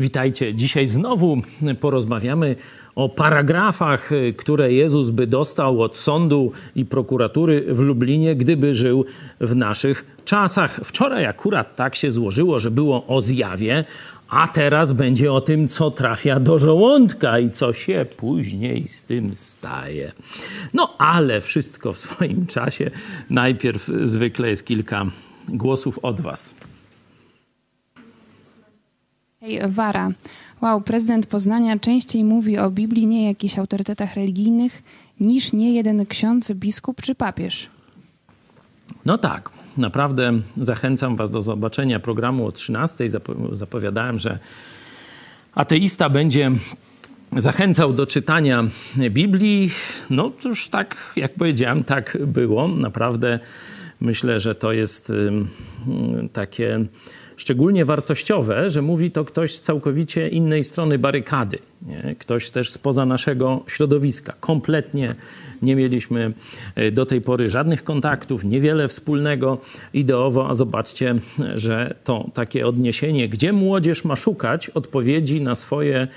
Witajcie. Dzisiaj znowu porozmawiamy o paragrafach, które Jezus by dostał od sądu i prokuratury w Lublinie, gdyby żył w naszych czasach. Wczoraj akurat tak się złożyło, że było o zjawie, a teraz będzie o tym, co trafia do żołądka i co się później z tym staje. No ale wszystko w swoim czasie. Najpierw zwykle jest kilka głosów od Was. Wara. Wow, prezydent Poznania częściej mówi o Biblii, nie jakichś autorytetach religijnych, niż nie jeden ksiądz, biskup czy papież. No tak, naprawdę zachęcam Was do zobaczenia programu o 13. Zapowiadałem, że ateista będzie zachęcał do czytania Biblii. No już tak, jak powiedziałem, tak było. Naprawdę myślę, że to jest takie szczególnie wartościowe, że mówi to ktoś z całkowicie innej strony barykady, nie? ktoś też spoza naszego środowiska. Kompletnie nie mieliśmy e, do tej pory żadnych kontaktów, niewiele wspólnego ideowo, a zobaczcie, że to takie odniesienie, gdzie młodzież ma szukać odpowiedzi na swoje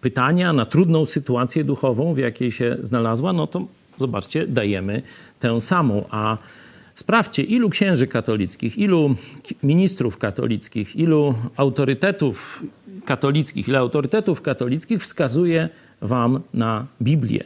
pytania, na trudną sytuację duchową, w jakiej się znalazła, no to zobaczcie, dajemy tę samą, a Sprawdźcie, ilu księży katolickich, ilu ministrów katolickich, ilu autorytetów katolickich, ile autorytetów katolickich wskazuje wam na Biblię.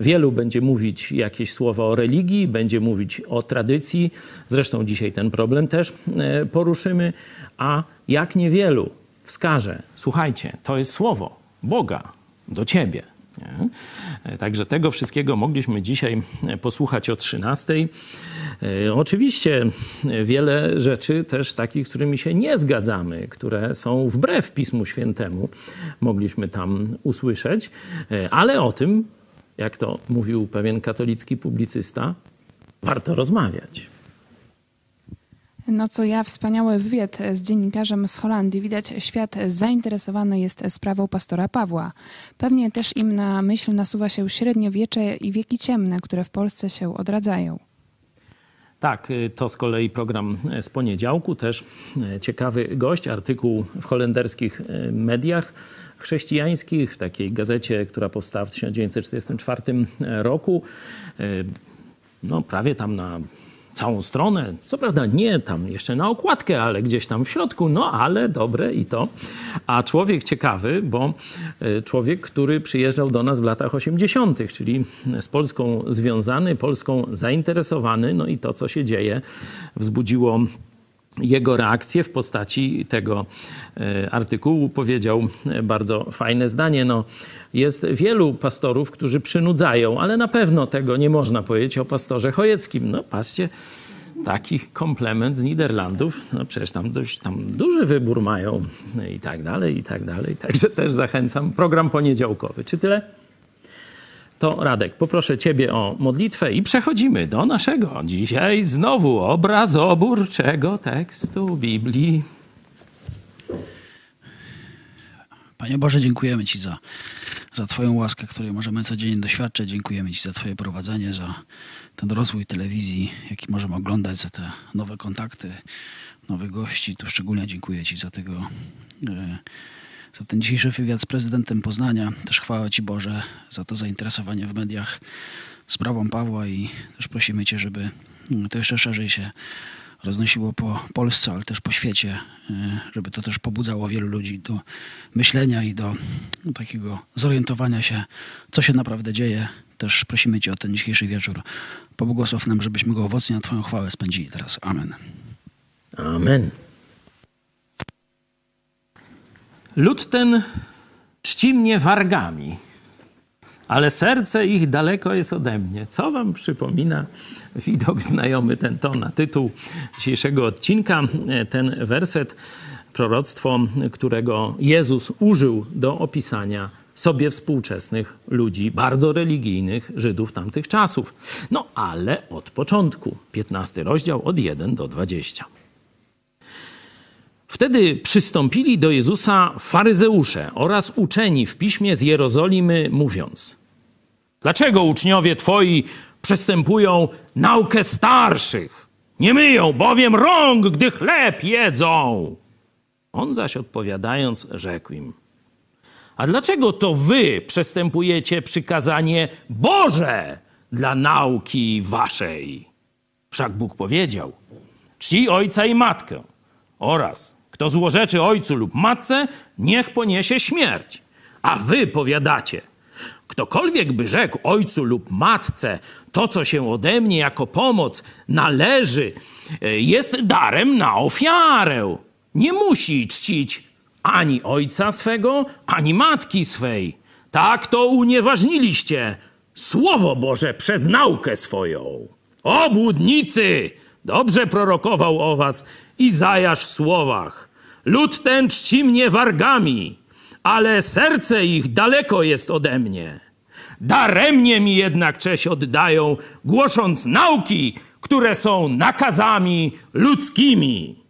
Wielu będzie mówić jakieś słowa o religii, będzie mówić o tradycji. Zresztą dzisiaj ten problem też e, poruszymy. A jak niewielu wskaże, słuchajcie, to jest słowo Boga do ciebie. E, także tego wszystkiego mogliśmy dzisiaj e, posłuchać o 13. E, oczywiście wiele rzeczy też takich, z którymi się nie zgadzamy, które są wbrew Pismu Świętemu, mogliśmy tam usłyszeć, ale o tym, jak to mówił pewien katolicki publicysta, warto rozmawiać. No co ja, wspaniały wywiad z dziennikarzem z Holandii. Widać, świat zainteresowany jest sprawą pastora Pawła. Pewnie też im na myśl nasuwa się średniowiecze i wieki ciemne, które w Polsce się odradzają. Tak, y, to z kolei program z poniedziałku, też y, ciekawy gość, artykuł w holenderskich y, mediach chrześcijańskich, w takiej gazecie, która powstała w 1944 roku. No, prawie tam na całą stronę. Co prawda nie tam jeszcze na okładkę, ale gdzieś tam w środku, no ale dobre i to. A człowiek ciekawy, bo e, człowiek, który przyjeżdżał do nas w latach 80., czyli z Polską związany, Polską zainteresowany, no i to, co się dzieje, wzbudziło jego reakcję w postaci tego e, artykułu powiedział e, bardzo fajne zdanie. No, jest wielu pastorów, którzy przynudzają, ale na pewno tego nie można powiedzieć o pastorze Chojeckim. No patrzcie, taki komplement z Niderlandów, no przecież tam dość tam duży wybór mają no i tak dalej, i tak dalej. Także też zachęcam. Program poniedziałkowy. Czy tyle? To Radek, poproszę Ciebie o modlitwę i przechodzimy do naszego dzisiaj znowu obrazoburczego tekstu Biblii. Panie Boże, dziękujemy Ci za, za Twoją łaskę, której możemy codziennie doświadczać. Dziękujemy Ci za Twoje prowadzenie, za ten rozwój telewizji, jaki możemy oglądać, za te nowe kontakty, nowych gości. Tu szczególnie dziękuję Ci za tego. E, za ten dzisiejszy wywiad z prezydentem Poznania. Też chwała Ci Boże za to zainteresowanie w mediach sprawą Pawła i też prosimy Cię, żeby to jeszcze szerzej się roznosiło po Polsce, ale też po świecie, e, żeby to też pobudzało wielu ludzi do myślenia i do takiego zorientowania się, co się naprawdę dzieje. Też prosimy Cię o ten dzisiejszy wieczór. Pobłogosław nam, żebyśmy go owocnie na Twoją chwałę spędzili teraz. Amen. Amen. Lud ten czci mnie wargami, ale serce ich daleko jest ode mnie. Co wam przypomina widok znajomy ten to na tytuł dzisiejszego odcinka, ten werset, proroctwo, którego Jezus użył do opisania sobie współczesnych ludzi, bardzo religijnych Żydów tamtych czasów. No ale od początku, 15 rozdział od 1 do 20. Wtedy przystąpili do Jezusa faryzeusze oraz uczeni w piśmie z Jerozolimy, mówiąc: Dlaczego uczniowie twoi przestępują naukę starszych? Nie myją bowiem rąk, gdy chleb jedzą. On zaś odpowiadając, rzekł im: A dlaczego to wy przestępujecie przykazanie Boże dla nauki waszej? Wszak Bóg powiedział: Czci ojca i matkę oraz kto złorzeczy ojcu lub matce, niech poniesie śmierć. A wy powiadacie: Ktokolwiek by rzekł ojcu lub matce, to co się ode mnie jako pomoc należy, e, jest darem na ofiarę. Nie musi czcić ani ojca swego, ani matki swej. Tak to unieważniliście Słowo Boże przez naukę swoją. Obłudnicy! Dobrze prorokował o was Izajasz w słowach. Lud ten czci mnie wargami, ale serce ich daleko jest ode mnie. Daremnie mi jednak cześć oddają, głosząc nauki, które są nakazami ludzkimi.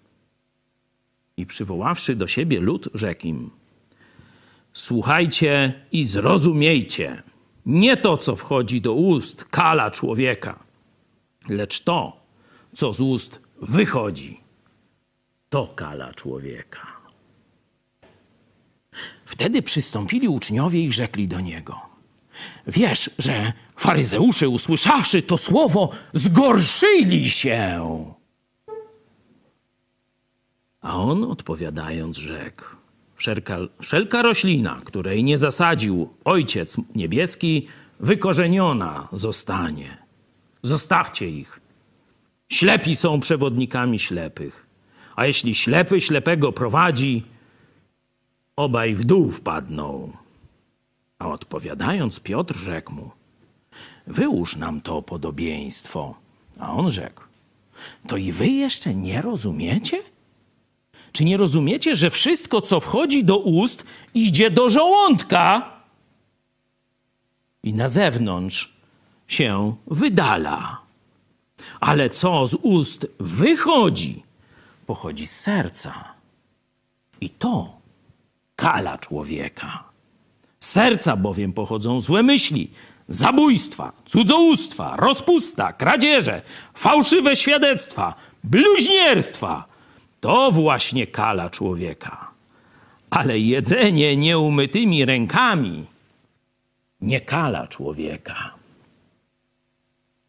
I przywoławszy do siebie lud, rzekł im: Słuchajcie i zrozumiejcie. Nie to, co wchodzi do ust, kala człowieka, lecz to, co z ust wychodzi, to kala człowieka. Wtedy przystąpili uczniowie i rzekli do niego: Wiesz, że faryzeusze, usłyszawszy to słowo, zgorszyli się. A on odpowiadając rzekł: wszelka, wszelka roślina, której nie zasadził Ojciec Niebieski, wykorzeniona zostanie. Zostawcie ich. Ślepi są przewodnikami ślepych. A jeśli ślepy ślepego prowadzi, obaj w dół wpadną. A odpowiadając, Piotr rzekł mu: Wyłóż nam to podobieństwo. A on rzekł: To i wy jeszcze nie rozumiecie? Czy nie rozumiecie, że wszystko, co wchodzi do ust, idzie do żołądka i na zewnątrz się wydala? Ale co z ust wychodzi, pochodzi z serca. I to kala człowieka. Z serca bowiem pochodzą złe myśli, zabójstwa, cudzołóstwa, rozpusta, kradzieże, fałszywe świadectwa, bluźnierstwa. To właśnie kala człowieka. Ale jedzenie nieumytymi rękami nie kala człowieka.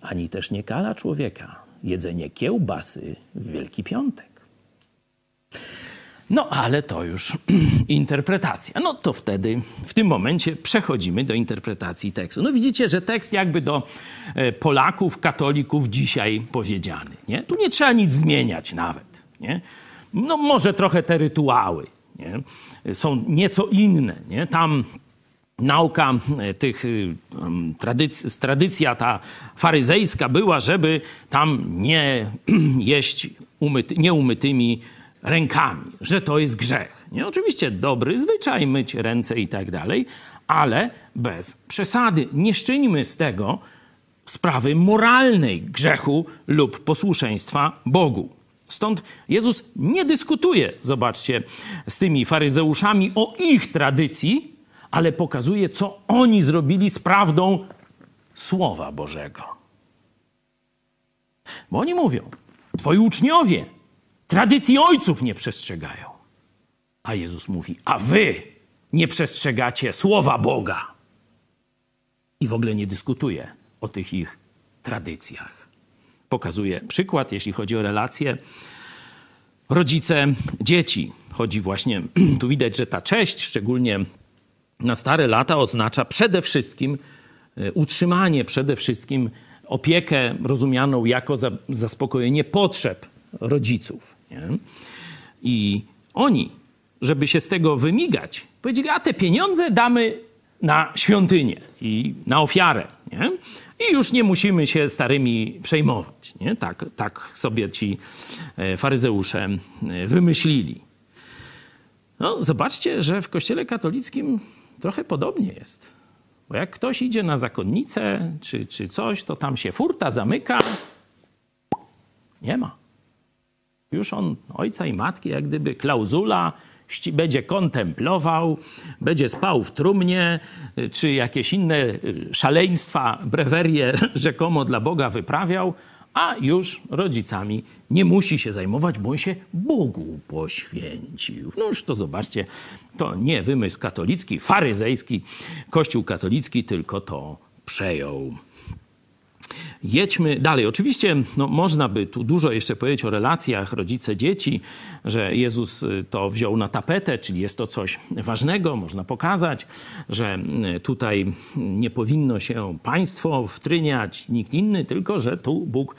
Ani też nie kala człowieka jedzenie kiełbasy w Wielki Piątek. No ale to już interpretacja. No to wtedy, w tym momencie przechodzimy do interpretacji tekstu. No widzicie, że tekst jakby do e, Polaków, katolików dzisiaj powiedziany. Nie? Tu nie trzeba nic zmieniać nawet. Nie? No może trochę te rytuały nie? są nieco inne. Nie? Tam nauka e, tych tradyc tradycja ta faryzejska była, żeby tam nie jeść umyty, nieumytymi rękami, że to jest grzech. Nie? Oczywiście dobry zwyczaj myć ręce i tak dalej, ale bez przesady. Nie szczynimy z tego sprawy moralnej grzechu lub posłuszeństwa Bogu. Stąd Jezus nie dyskutuje, zobaczcie, z tymi faryzeuszami o ich tradycji, ale pokazuje, co oni zrobili z prawdą Słowa Bożego. Bo oni mówią, twoi uczniowie tradycji ojców nie przestrzegają. A Jezus mówi, a wy nie przestrzegacie Słowa Boga. I w ogóle nie dyskutuje o tych ich tradycjach. Pokazuje przykład, jeśli chodzi o relacje rodzice dzieci. Chodzi właśnie, tu widać, że ta cześć, szczególnie na stare lata oznacza przede wszystkim e, utrzymanie, przede wszystkim opiekę rozumianą jako zaspokojenie potrzeb rodziców. Nie? I oni, żeby się z tego wymigać, powiedzieli, a te pieniądze damy na świątynię i na ofiarę. Nie? I już nie musimy się starymi przejmować. Nie? Tak, tak sobie ci e, faryzeusze e, wymyślili. No, zobaczcie, że w kościele katolickim Trochę podobnie jest. Bo jak ktoś idzie na zakonnicę czy, czy coś, to tam się furta zamyka. Nie ma. Już on ojca i matki, jak gdyby klauzula, będzie kontemplował, będzie spał w trumnie, czy jakieś inne y, szaleństwa, brewerie rzekomo dla Boga wyprawiał, a już rodzicami nie musi się zajmować, bo on się Bogu poświęcił. No już to zobaczcie, to nie wymysł katolicki, faryzejski, kościół katolicki tylko to przejął. Jedźmy dalej. Oczywiście no, można by tu dużo jeszcze powiedzieć o relacjach rodzice-dzieci, że Jezus y, to wziął na tapetę, czyli jest to coś ważnego. Można pokazać, że y, tutaj nie powinno się państwo wtryniać, nikt inny, tylko że tu Bóg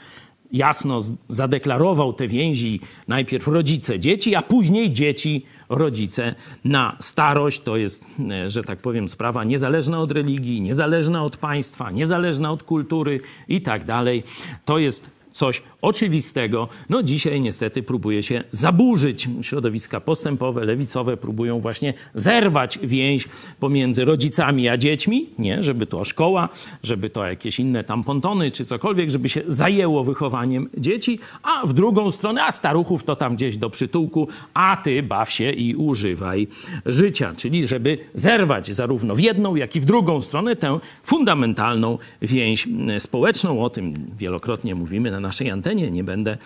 jasno zadeklarował te więzi najpierw rodzice dzieci, a później dzieci rodzice na starość. To jest, e, że tak powiem, sprawa niezależna od religii, niezależna od państwa, niezależna od kultury i tak dalej. To jest coś oczywistego. No dzisiaj niestety próbuje się zaburzyć. Środowiska postępowe, lewicowe próbują właśnie zerwać więź pomiędzy rodzicami a dziećmi. Nie, żeby to szkoła, żeby to jakieś inne tam pontony czy cokolwiek, żeby się zajęło wychowaniem dzieci, a w drugą stronę, a staruchów to tam gdzieś do przytułku, a ty baw się i używaj życia. Czyli żeby zerwać zarówno w jedną, jak i w drugą stronę tę fundamentalną więź społeczną. O tym wielokrotnie mówimy na naszej antenie. Nie będę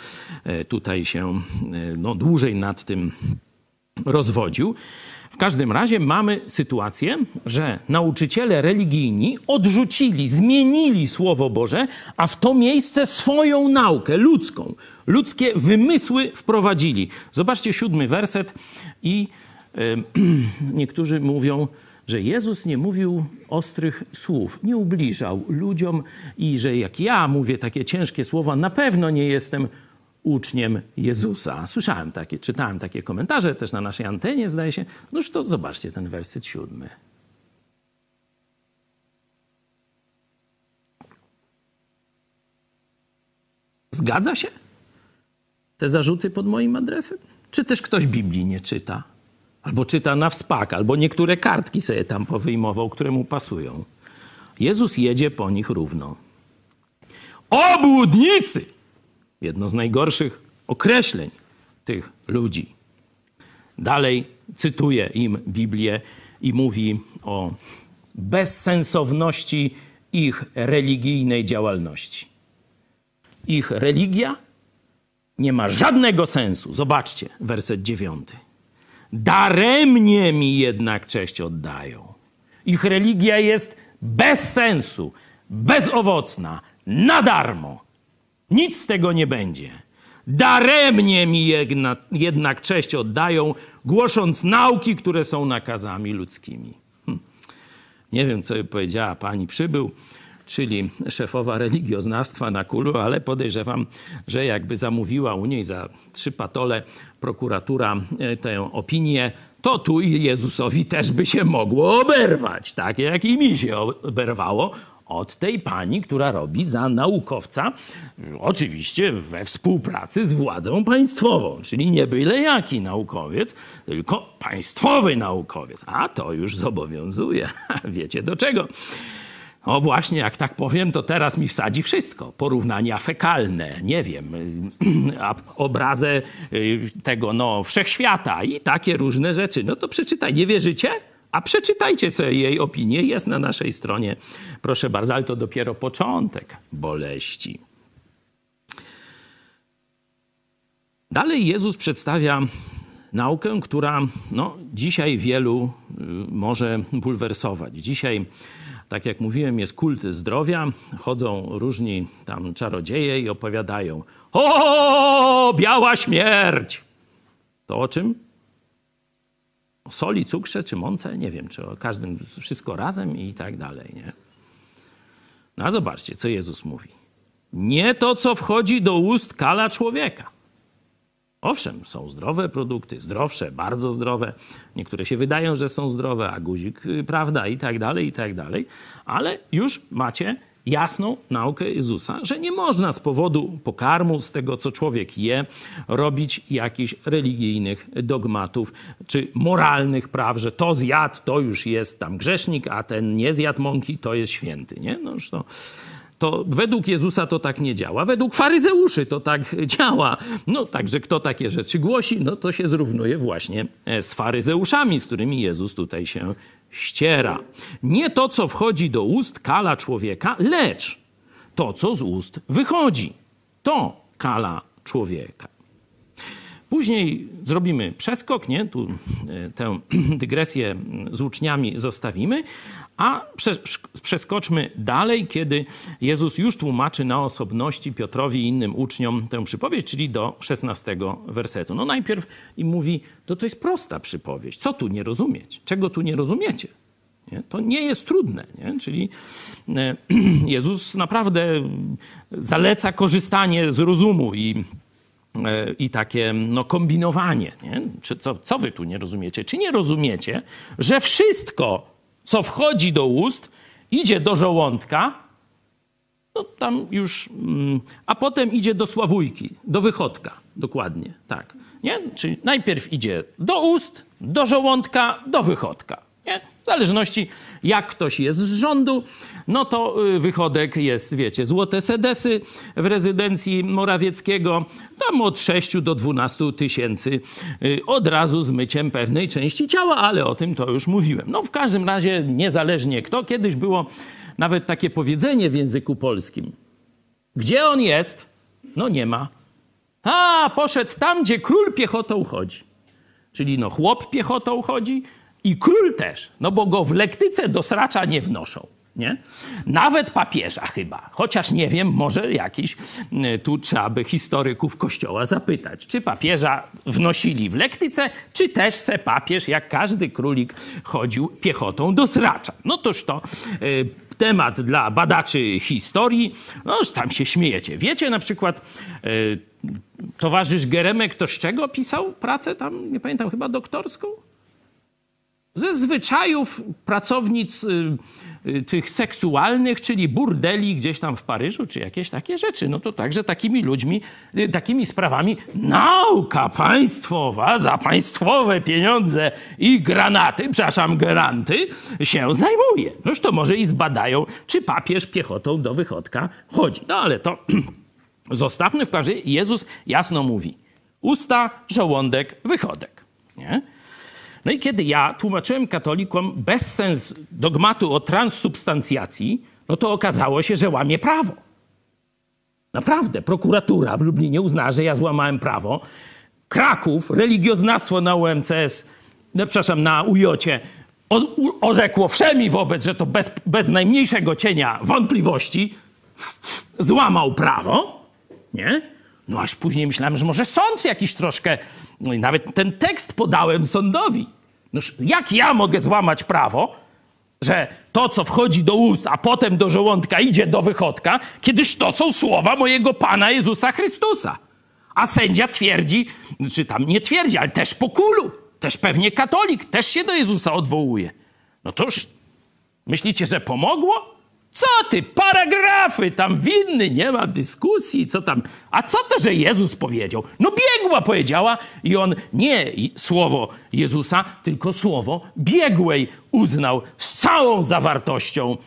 e, tutaj się e, no, dłużej nad tym rozwodził. W każdym razie mamy sytuację, że nauczyciele religijni odrzucili, zmienili Słowo Boże, a w to miejsce swoją naukę ludzką, ludzkie wymysły wprowadzili. Zobaczcie siódmy werset i y, niektórzy mówią, że Jezus nie mówił ostrych słów, nie ubliżał ludziom i że jak ja mówię takie ciężkie słowa, na pewno nie jestem uczniem Jezusa. Słyszałem takie, czytałem takie komentarze też na naszej antenie, zdaje się. Noż to zobaczcie ten werset siódmy. Zgadza się te zarzuty pod moim adresem? Czy też ktoś Biblii nie czyta? Albo czyta na wspak, albo niektóre kartki sobie tam powyjmował, które mu pasują. Jezus jedzie po nich równo. Obłudnicy! Jedno z najgorszych określeń tych ludzi. Dalej cytuje im Biblię i mówi o bezsensowności ich religijnej działalności. Ich religia nie ma żadnego sensu. Zobaczcie, werset dziewiąty. Daremnie mi jednak cześć oddają. Ich religia jest bez sensu, bezowocna, na darmo. Nic z tego nie będzie. Daremnie mi jednak, jednak cześć oddają, głosząc nauki, które są nakazami ludzkimi. Hm. Nie wiem, co powiedziała pani przybył czyli szefowa religioznawstwa na Kulu, ale podejrzewam, że jakby zamówiła u niej za trzy patole prokuratura e, tę opinię, to tu Jezusowi też by się mogło oberwać, tak jak i mi się oberwało od tej pani, która robi za naukowca, oczywiście we współpracy z władzą państwową, czyli nie byle jaki naukowiec, tylko państwowy naukowiec. A to już zobowiązuje. Wiecie do czego? O właśnie, jak tak powiem, to teraz mi wsadzi wszystko. Porównania fekalne, nie wiem, obrazę y, tego no, wszechświata i takie różne rzeczy. No to przeczytaj. Nie wierzycie? A przeczytajcie sobie jej opinię. Jest na naszej stronie. Proszę bardzo, ale to dopiero początek boleści. Dalej Jezus przedstawia naukę, która no, dzisiaj wielu y, może bulwersować. Dzisiaj tak jak mówiłem, jest kult zdrowia. Chodzą różni tam czarodzieje i opowiadają: O, biała śmierć! To o czym? O soli, cukrze czy mące? Nie wiem, czy o każdym wszystko razem i tak dalej, nie? No a zobaczcie, co Jezus mówi. Nie to, co wchodzi do ust kala człowieka Owszem, są zdrowe produkty, zdrowsze, bardzo zdrowe. Niektóre się wydają, że są zdrowe, a guzik, y, prawda, i tak dalej, i tak dalej. Ale już macie jasną naukę Jezusa, że nie można z powodu pokarmu, z tego co człowiek je, robić jakichś religijnych dogmatów czy moralnych praw, że to zjadł, to już jest tam grzesznik, a ten nie zjadł mąki, to jest święty. Nie? No to to według Jezusa to tak nie działa. Według faryzeuszy to tak działa. No także kto takie rzeczy głosi, no to się zrównuje właśnie e, z faryzeuszami, z którymi Jezus tutaj się ściera. Nie to, co wchodzi do ust, kala człowieka, lecz to, co z ust wychodzi. To kala człowieka. Później zrobimy przeskok, nie? Tu e, tę dygresję z uczniami zostawimy, a przeskoczmy dalej, kiedy Jezus już tłumaczy na osobności Piotrowi i innym uczniom tę przypowieść, czyli do 16 wersetu. No najpierw im mówi, to to jest prosta przypowieść. Co tu nie rozumieć? Czego tu nie rozumiecie? Nie? To nie jest trudne. Nie? Czyli e, Jezus naprawdę zaleca korzystanie z rozumu i i takie no, kombinowanie. Nie? Czy co, co wy tu nie rozumiecie? Czy nie rozumiecie, że wszystko, co wchodzi do ust, idzie do żołądka, no tam już, mm, a potem idzie do sławujki, do wychodka, dokładnie, tak. Nie? Czyli najpierw idzie do ust, do żołądka, do wychodka. Nie? Zależności jak ktoś jest z rządu, no to y, wychodek jest, wiecie, złote sedesy w rezydencji Morawieckiego, tam od 6 do 12 tysięcy y, od razu z myciem pewnej części ciała, ale o tym to już mówiłem. No w każdym razie, niezależnie kto, kiedyś było nawet takie powiedzenie w języku polskim. Gdzie on jest? No nie ma. A, poszedł tam, gdzie król piechotą chodzi. Czyli no chłop piechotą chodzi, i król też, no bo go w lektyce do sracza nie wnoszą. Nie? Nawet papieża chyba. Chociaż nie wiem, może jakiś, y, tu trzeba by historyków kościoła zapytać, czy papieża wnosili w lektyce, czy też se papież, jak każdy królik, chodził piechotą do sracza. No toż to y, temat dla badaczy historii. No tam się śmiejecie. Wiecie na przykład, y, towarzysz Geremek to z czego pisał pracę tam, nie pamiętam, chyba doktorską? Ze zwyczajów pracownic y, y, tych seksualnych, czyli burdeli gdzieś tam w Paryżu, czy jakieś takie rzeczy. No to także takimi ludźmi, y, takimi sprawami nauka państwowa za państwowe pieniądze i granaty, przepraszam, granty się zajmuje. Noż to może i zbadają, czy papież piechotą do wychodka chodzi. No ale to zostawmy w każdym Jezus jasno mówi. Usta, żołądek, wychodek. Nie? No i kiedy ja tłumaczyłem katolikom bezsens dogmatu o transsubstancjacji, no to okazało się, że łamie prawo. Naprawdę, prokuratura w Lublinie uznała, że ja złamałem prawo. Kraków, religioznawstwo na UMCS, no, przepraszam, na UJOcie orzekło wszemi wobec, że to bez, bez najmniejszego cienia wątpliwości złamał prawo, nie? No aż później myślałem, że może sąd jakiś troszkę, no i nawet ten tekst podałem sądowi. Noż jak ja mogę złamać prawo, że to, co wchodzi do ust, a potem do żołądka idzie do wychodka, kiedyż to są słowa mojego Pana Jezusa Chrystusa. A sędzia twierdzi, czy tam nie twierdzi, ale też po kulu, też pewnie katolik, też się do Jezusa odwołuje. No toż myślicie, że pomogło? Co ty, paragrafy, tam winny, nie ma dyskusji, co tam. A co to, że Jezus powiedział? No biegła powiedziała i on nie słowo Jezusa, tylko słowo biegłej uznał z całą zawartością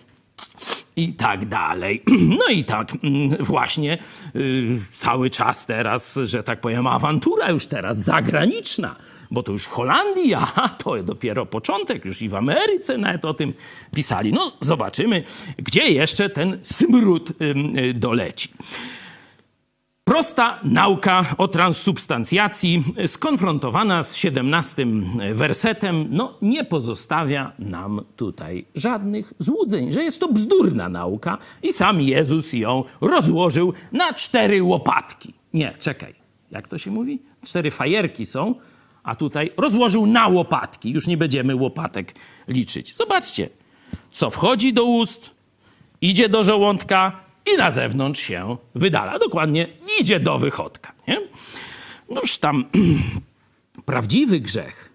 i tak dalej. No i tak mm, właśnie yy, cały czas teraz, że tak powiem, awantura już teraz zagraniczna bo to już w Holandii, a to dopiero początek, już i w Ameryce nawet o tym pisali. No zobaczymy, gdzie jeszcze ten smród y, doleci. Prosta nauka o transsubstancjacji, skonfrontowana z 17 wersetem, no nie pozostawia nam tutaj żadnych złudzeń, że jest to bzdurna nauka i sam Jezus ją rozłożył na cztery łopatki. Nie, czekaj, jak to się mówi? Cztery fajerki są, a tutaj rozłożył na łopatki. Już nie będziemy łopatek liczyć. Zobaczcie, co wchodzi do ust, idzie do żołądka i na zewnątrz się wydala. Dokładnie idzie do wychodka. Nie? Noż tam prawdziwy grzech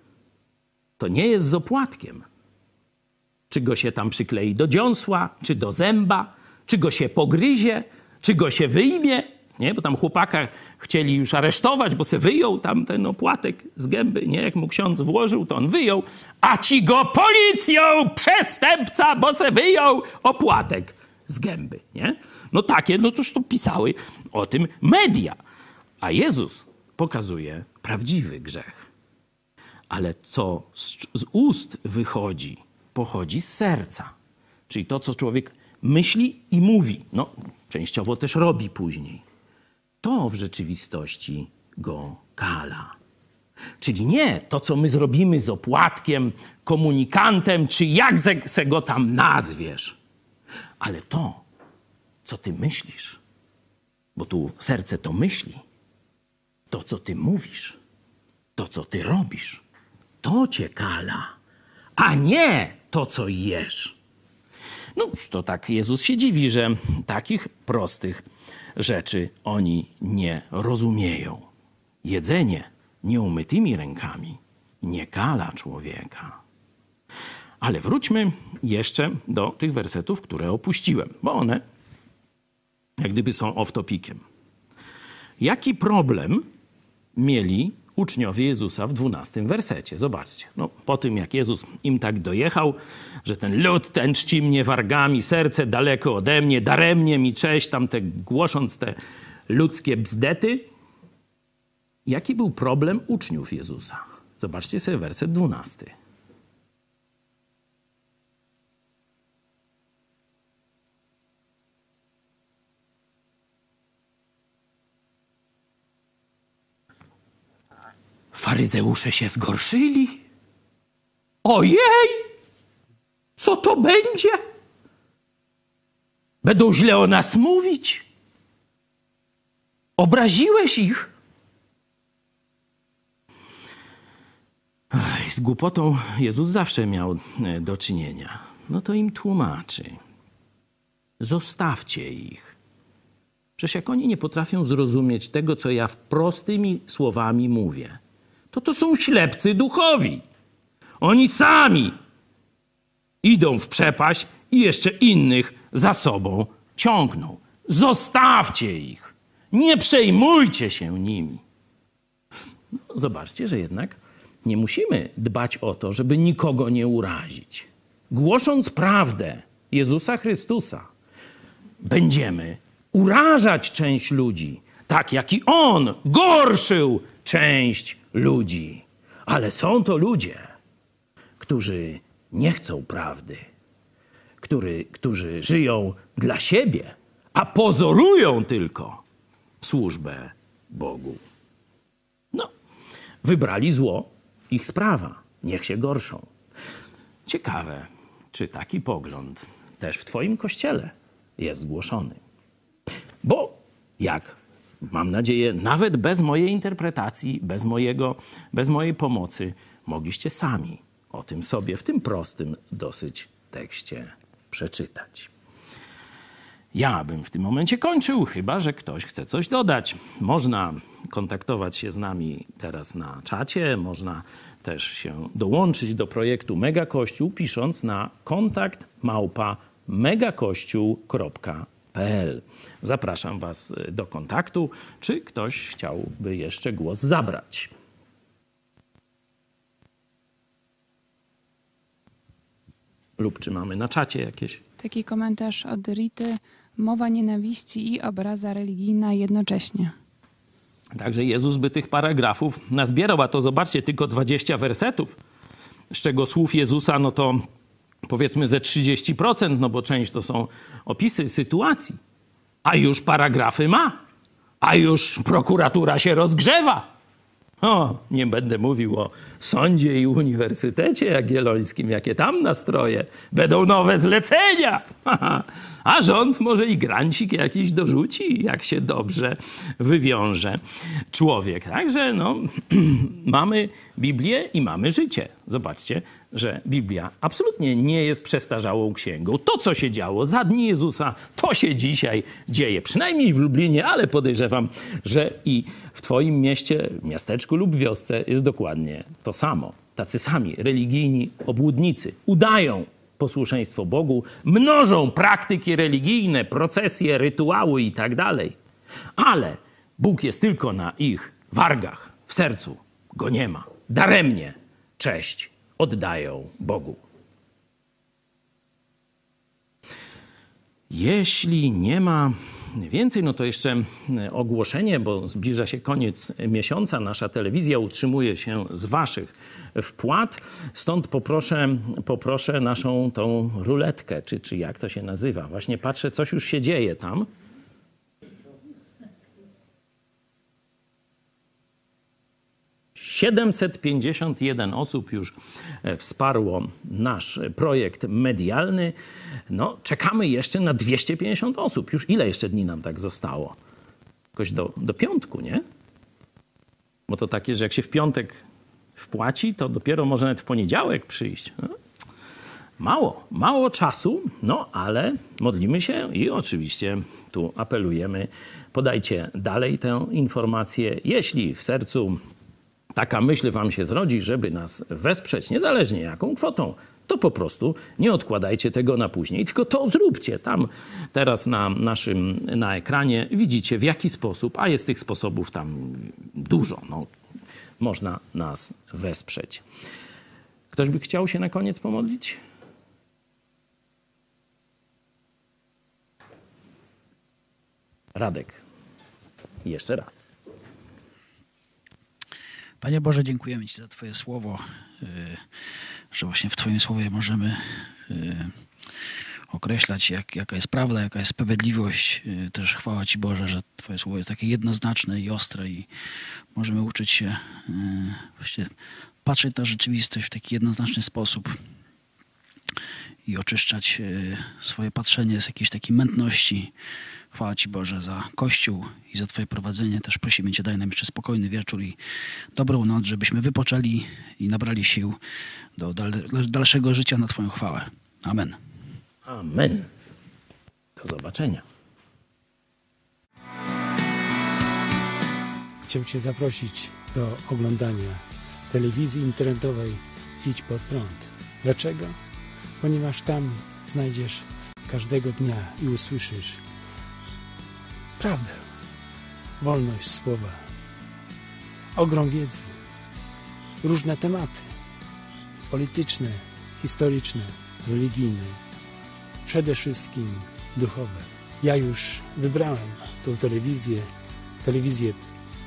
to nie jest z opłatkiem. Czy go się tam przyklei do dziąsła, czy do zęba, czy go się pogryzie, czy go się wyjmie, nie? Bo tam chłopaka chcieli już aresztować, bo se wyjął tam ten opłatek z gęby, nie? Jak mu ksiądz włożył, to on wyjął, a ci go policją, przestępca, bo se wyjął opłatek z gęby, nie? No takie, no toż to pisały o tym media. A Jezus pokazuje prawdziwy grzech. Ale co z, z ust wychodzi, pochodzi z serca. Czyli to, co człowiek myśli i mówi. No, częściowo też robi później. To w rzeczywistości go kala. Czyli nie to, co my zrobimy z opłatkiem, komunikantem, czy jak se go tam nazwiesz, ale to, co ty myślisz. Bo tu serce to myśli. To, co ty mówisz, to, co ty robisz, to cię kala, a nie to, co jesz. No, to tak Jezus się dziwi, że takich prostych rzeczy oni nie rozumieją. Jedzenie nieumytymi rękami nie kala człowieka. Ale wróćmy jeszcze do tych wersetów, które opuściłem, bo one jak gdyby są off-topikiem. Jaki problem mieli uczniowie Jezusa w dwunastym wersecie? Zobaczcie. No, po tym, jak Jezus im tak dojechał, że ten lud ten czci mnie wargami, serce daleko ode mnie, daremnie mi cześć, tam te, głosząc te ludzkie bzdety, jaki był problem uczniów Jezusa? Zobaczcie sobie werset dwunasty. Faryzeusze się zgorszyli. Ojej! Co to będzie? Będą źle o nas mówić. Obraziłeś ich. Z głupotą Jezus zawsze miał e, do czynienia. No to im tłumaczy. Zostawcie ich. Przecież jak oni nie potrafią zrozumieć tego, co ja prostymi słowami mówię, to to są ślepcy duchowi. Oni sami idą w przepaść i jeszcze innych za sobą ciągną. Zostawcie ich. Nie przejmujcie się nimi. No, zobaczcie, że jednak nie musimy dbać o to, żeby nikogo nie urazić. Głosząc prawdę Jezusa Chrystusa, będziemy urażać część ludzi, tak jak i On gorszył część ludzi. Ale są to ludzie, którzy nie chcą prawdy, który, którzy żyją dla siebie, a pozorują tylko służbę Bogu. No, wybrali zło, ich sprawa, niech się gorszą. Ciekawe, czy taki pogląd też w Twoim kościele jest głoszony. Bo jak mam nadzieję, nawet bez mojej interpretacji, bez, mojego, bez mojej pomocy, mogliście sami o tym sobie w tym prostym dosyć tekście przeczytać. Ja bym w tym momencie kończył, chyba że ktoś chce coś dodać. Można kontaktować się z nami teraz na czacie, można też się dołączyć do projektu Mega Kościół, pisząc na kontakt małpa megakościół.pl Zapraszam Was y, do kontaktu. Czy ktoś chciałby jeszcze głos zabrać? Lub czy mamy na czacie jakieś? Taki komentarz od Rity. Mowa nienawiści i obraza religijna jednocześnie. Także Jezus by tych paragrafów nazbierał, a to zobaczcie, tylko 20 wersetów, z czego słów Jezusa, no to powiedzmy ze 30%, no bo część to są opisy sytuacji, a już paragrafy ma, a już prokuratura się rozgrzewa. O, nie będę mówił o sądzie i uniwersytecie jagiellońskim, jakie tam nastroje. Będą nowe zlecenia. A rząd może i grancik jakiś dorzuci, jak się dobrze wywiąże człowiek. Także no, mamy Biblię i mamy życie. Zobaczcie, że Biblia absolutnie nie jest przestarzałą księgą. To, co się działo za dni Jezusa, to się dzisiaj dzieje. Przynajmniej w Lublinie, ale podejrzewam, że i w Twoim mieście, miasteczku lub wiosce jest dokładnie to samo. Tacy sami religijni obłudnicy udają posłuszeństwo Bogu, mnożą praktyki religijne, procesje, rytuały i tak. Ale Bóg jest tylko na ich wargach, w sercu go nie ma. Daremnie cześć oddają Bogu. Jeśli nie ma więcej, no to jeszcze ogłoszenie, bo zbliża się koniec miesiąca. Nasza telewizja utrzymuje się z Waszych wpłat. Stąd poproszę, poproszę naszą tą ruletkę, czy, czy jak to się nazywa. Właśnie patrzę, coś już się dzieje tam. 751 osób już e, wsparło nasz projekt medialny. No, czekamy jeszcze na 250 osób. Już ile jeszcze dni nam tak zostało? Jakoś do, do piątku, nie? Bo to takie, że jak się w piątek wpłaci, to dopiero może nawet w poniedziałek przyjść. No, mało, mało czasu, no ale modlimy się i oczywiście tu apelujemy, podajcie dalej tę informację. Jeśli w sercu taka myśl wam się zrodzi, żeby nas wesprzeć, niezależnie jaką kwotą, to po prostu nie odkładajcie tego na później, tylko to zróbcie. Tam teraz na naszym na ekranie widzicie w jaki sposób, a jest tych sposobów tam dużo. No, można nas wesprzeć. Ktoś by chciał się na koniec pomodlić? Radek. Jeszcze raz. Panie Boże, dziękujemy Ci za Twoje słowo, y, że właśnie w Twoim słowie możemy y, określać, jak, jaka jest prawda, jaka jest sprawiedliwość. Y, też chwała Ci Boże, że Twoje słowo jest takie jednoznaczne i ostre i możemy uczyć się właśnie patrzeć na rzeczywistość w taki jednoznaczny sposób i oczyszczać swoje patrzenie z jakiejś takiej mętności, Chwała Ci Boże za Kościół i za Twoje prowadzenie. Też prosimy Cię, daj nam jeszcze spokojny wieczór i dobrą noc, żebyśmy wypoczęli i nabrali sił do dalszego życia na Twoją chwałę. Amen. Amen. Do zobaczenia. Chciałbym Cię zaprosić do oglądania telewizji internetowej Idź pod prąd. Dlaczego? Ponieważ tam znajdziesz każdego dnia i usłyszysz prawdę, wolność słowa, ogrom wiedzy, różne tematy. Polityczne, historyczne, religijne, przede wszystkim duchowe. Ja już wybrałem tą telewizję, telewizję,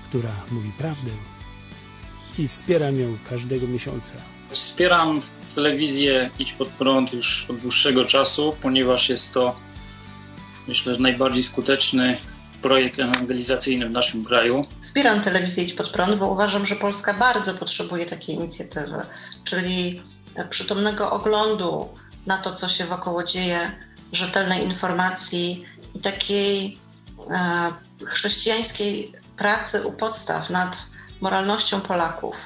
która mówi prawdę i wspieram ją każdego miesiąca. Wspieram telewizję Idź Pod Prąd już od dłuższego czasu, ponieważ jest to myślę, że najbardziej skuteczny projekt ewangelizacyjny w naszym kraju. Wspieram telewizję Idź Pod Prąd, bo uważam, że Polska bardzo potrzebuje takiej inicjatywy, czyli przytomnego oglądu na to, co się wokoło dzieje, rzetelnej informacji i takiej e, chrześcijańskiej pracy u podstaw nad moralnością Polaków.